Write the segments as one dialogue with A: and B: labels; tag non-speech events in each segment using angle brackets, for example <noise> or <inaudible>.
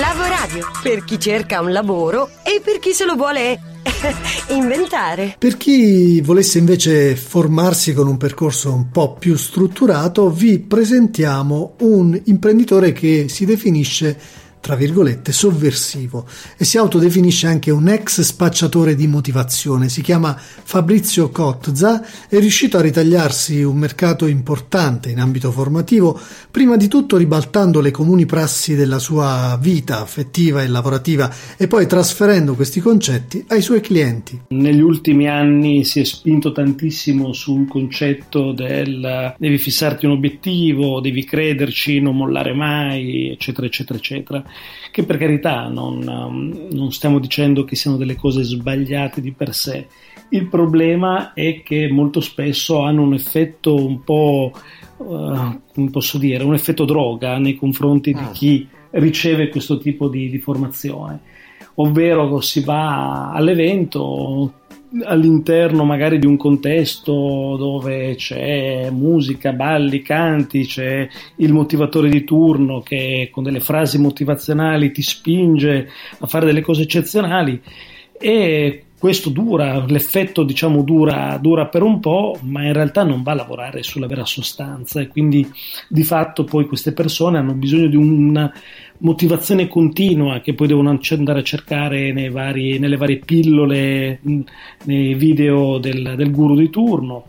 A: Lavoradio, per chi cerca un lavoro e per chi se lo vuole <laughs> inventare.
B: Per chi volesse invece formarsi con un percorso un po' più strutturato, vi presentiamo un imprenditore che si definisce tra virgolette, sovversivo e si autodefinisce anche un ex spacciatore di motivazione. Si chiama Fabrizio Cotza, è riuscito a ritagliarsi un mercato importante in ambito formativo, prima di tutto ribaltando le comuni prassi della sua vita affettiva e lavorativa e poi trasferendo questi concetti ai suoi clienti.
C: Negli ultimi anni si è spinto tantissimo sul concetto del devi fissarti un obiettivo, devi crederci, non mollare mai, eccetera, eccetera, eccetera che per carità non, um, non stiamo dicendo che siano delle cose sbagliate di per sé. Il problema è che molto spesso hanno un effetto un po', uh, come posso dire, un effetto droga nei confronti di ah. chi riceve questo tipo di, di formazione. Ovvero si va all'evento, all'interno magari di un contesto dove c'è musica, balli, canti, c'è il motivatore di turno che con delle frasi motivazionali ti spinge a fare delle cose eccezionali e questo dura, l'effetto diciamo dura, dura, per un po', ma in realtà non va a lavorare sulla vera sostanza e quindi di fatto poi queste persone hanno bisogno di una motivazione continua che poi devono andare a cercare vari, nelle varie pillole, nei video del, del guru di turno,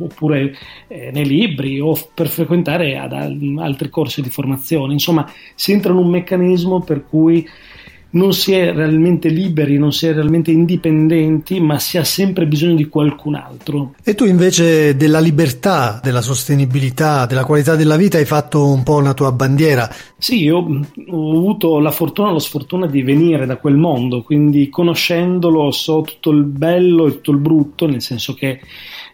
C: oppure eh, nei libri o per frequentare ad altri corsi di formazione. Insomma, si entra in un meccanismo per cui non si è realmente liberi, non si è realmente indipendenti, ma si ha sempre bisogno di qualcun altro.
B: E tu invece della libertà, della sostenibilità, della qualità della vita hai fatto un po' una tua bandiera.
C: Sì, io ho avuto la fortuna e la sfortuna di venire da quel mondo, quindi conoscendolo so tutto il bello e tutto il brutto, nel senso che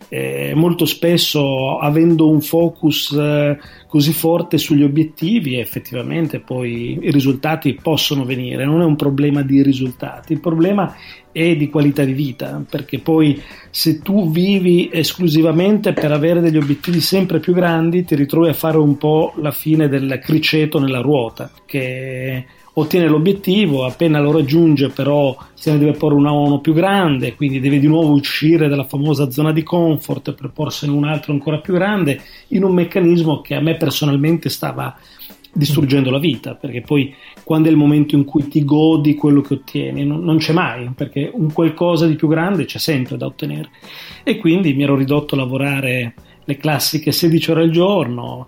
C: eh, molto spesso avendo un focus eh, così forte sugli obiettivi effettivamente poi i risultati possono venire, non è un problema di risultati, il problema è di qualità di vita, perché poi se tu vivi esclusivamente per avere degli obiettivi sempre più grandi ti ritrovi a fare un po' la fine del criceto nella ruota, che ottiene l'obiettivo, appena lo raggiunge però se ne deve porre una uno più grande, quindi deve di nuovo uscire dalla famosa zona di comfort per porsene un altro ancora più grande, in un meccanismo che a me personalmente stava distruggendo la vita, perché poi quando è il momento in cui ti godi quello che ottieni, non, non, c'è mai, perché un qualcosa di più grande c'è sempre da ottenere. E quindi mi ero ridotto a lavorare le classiche 16 ore al giorno,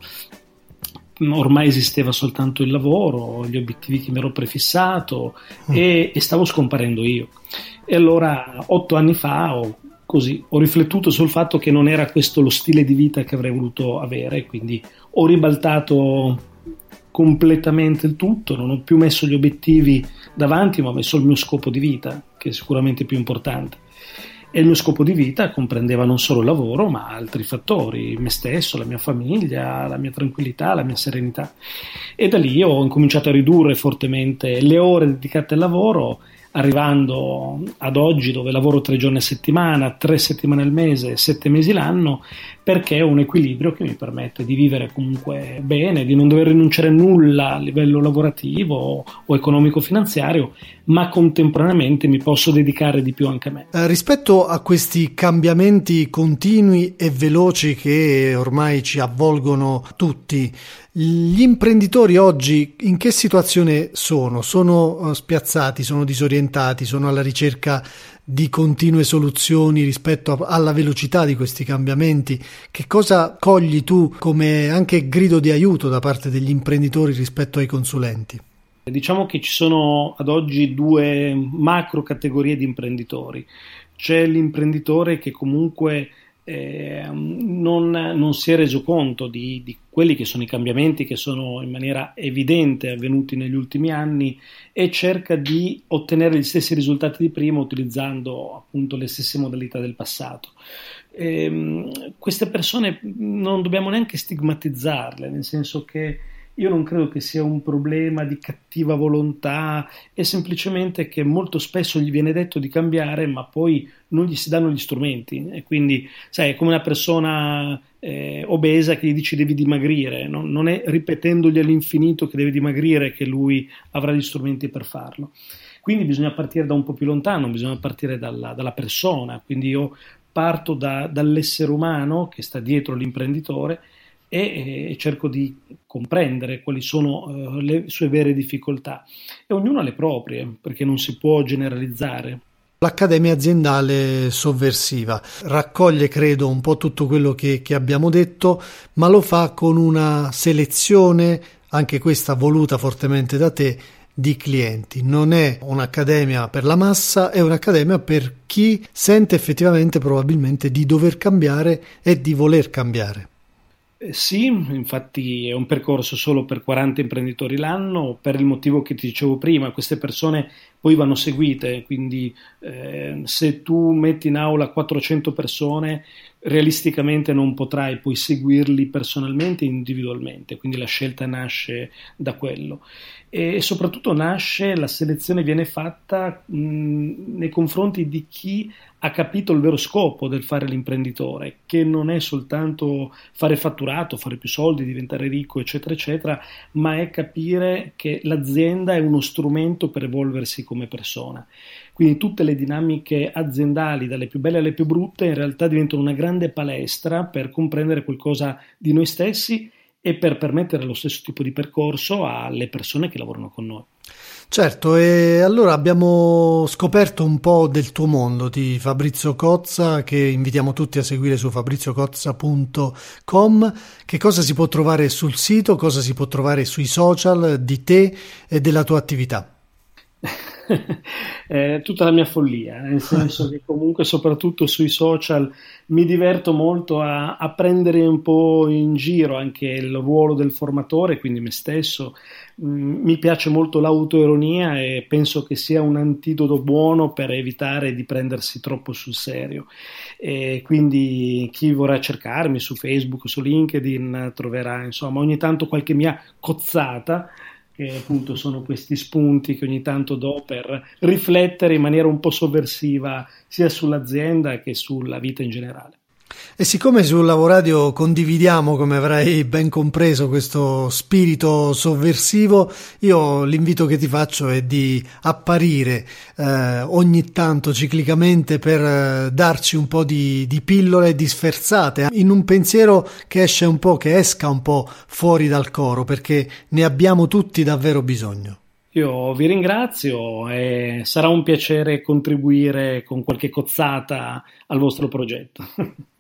C: ormai esisteva soltanto il lavoro, gli obiettivi che mi ero prefissato mm. e, e, stavo scomparendo io. E allora otto anni fa ho, così, ho riflettuto sul fatto che non era questo lo stile di vita che avrei voluto avere, quindi ho ribaltato completamente il tutto, non ho più messo gli obiettivi davanti, ma ho messo il mio scopo di vita, che è sicuramente più importante. E il mio scopo di vita comprendeva non solo il lavoro ma altri fattori, me stesso, la mia famiglia, la mia tranquillità, la mia serenità. E da lì ho incominciato a ridurre fortemente le ore dedicate al lavoro arrivando ad oggi dove lavoro tre giorni a settimana, tre settimane al mese, sette mesi l'anno, perché è un equilibrio che mi permette di vivere comunque bene, di non dover rinunciare a nulla a livello lavorativo o economico-finanziario, ma contemporaneamente mi posso dedicare di più anche a me.
B: Eh, rispetto a questi cambiamenti continui e veloci che ormai ci avvolgono tutti, gli imprenditori oggi in che situazione sono? Sono eh, spiazzati, sono disorientati, sono alla ricerca di continue soluzioni rispetto alla velocità di questi cambiamenti? Che cosa cogli tu come anche grido di aiuto da parte degli imprenditori rispetto ai consulenti?
C: Diciamo che ci sono ad oggi due macro categorie di imprenditori. C'è l'imprenditore che comunque eh, non, non, si è reso conto di, di, quelli che sono i cambiamenti che sono in maniera evidente avvenuti negli ultimi anni e cerca di ottenere gli stessi risultati di prima utilizzando appunto le stesse modalità del passato. Eh, queste persone non dobbiamo neanche stigmatizzarle, nel senso che io non credo che sia un problema di cattiva volontà, è semplicemente che molto spesso gli viene detto di cambiare, ma poi non gli si danno gli strumenti. E quindi, sai, è come una persona eh, obesa che gli dici devi dimagrire, no? non è ripetendogli all'infinito che deve dimagrire che lui avrà gli strumenti per farlo. Quindi bisogna partire da un po' più lontano, bisogna partire dalla, dalla persona. Quindi io parto da, dall'essere umano che sta dietro l'imprenditore e, e cerco di comprendere quali sono uh, le sue vere difficoltà e ognuno ha le proprie perché non si può generalizzare.
B: L'Accademia aziendale sovversiva raccoglie, credo, un po' tutto quello che, che abbiamo detto, ma lo fa con una selezione, anche questa voluta fortemente da te, di clienti. Non è un'accademia per la massa, è un'accademia per chi sente effettivamente probabilmente di dover cambiare e di voler cambiare.
C: Eh, sì, infatti è un percorso solo per 40 imprenditori l'anno, per il motivo che ti dicevo prima, queste persone poi vanno seguite, quindi eh, se tu metti in aula 400 persone, realisticamente non potrai poi seguirli personalmente, individualmente, quindi la scelta nasce da quello e soprattutto nasce, la selezione viene fatta mh, nei confronti di chi ha capito il vero scopo del fare l'imprenditore, che non è soltanto fare fatturato, fare più soldi, diventare ricco, eccetera, eccetera, ma è capire che l'azienda è uno strumento per evolversi come persona. Quindi tutte le dinamiche aziendali, dalle più belle alle più brutte, in realtà diventano una grande palestra per comprendere qualcosa di noi stessi e per permettere lo stesso tipo di percorso alle persone che lavorano con noi.
B: Certo, e allora abbiamo scoperto un po' del tuo mondo di Fabrizio Cozza che invitiamo tutti a seguire su fabriziocozza.com. Che cosa si può trovare sul sito, cosa si può trovare sui social di te e della tua attività? <laughs>
C: eh, tutta la mia follia, nel senso che comunque soprattutto sui social mi diverto molto a, a, prendere un po' in giro anche il ruolo del formatore, quindi me stesso. Mm, mi piace molto l'autoironia e penso che sia un antidoto buono per evitare di prendersi troppo sul serio. E quindi chi vorrà cercarmi su Facebook, su LinkedIn troverà insomma ogni tanto qualche mia cozzata che appunto sono questi spunti che ogni tanto do per riflettere in maniera un po' sovversiva sia sull'azienda che sulla vita in generale.
B: E siccome sul Lavoradio condividiamo, come avrai ben compreso, questo spirito sovversivo, io l'invito che ti faccio è di apparire eh, ogni tanto ciclicamente per eh, darci un po' di, di pillole di sferzate in un pensiero che esce un po', che esca un po' fuori dal coro, perché ne abbiamo tutti davvero bisogno.
C: Io vi ringrazio e sarà un piacere contribuire con qualche cozzata al vostro progetto. <laughs>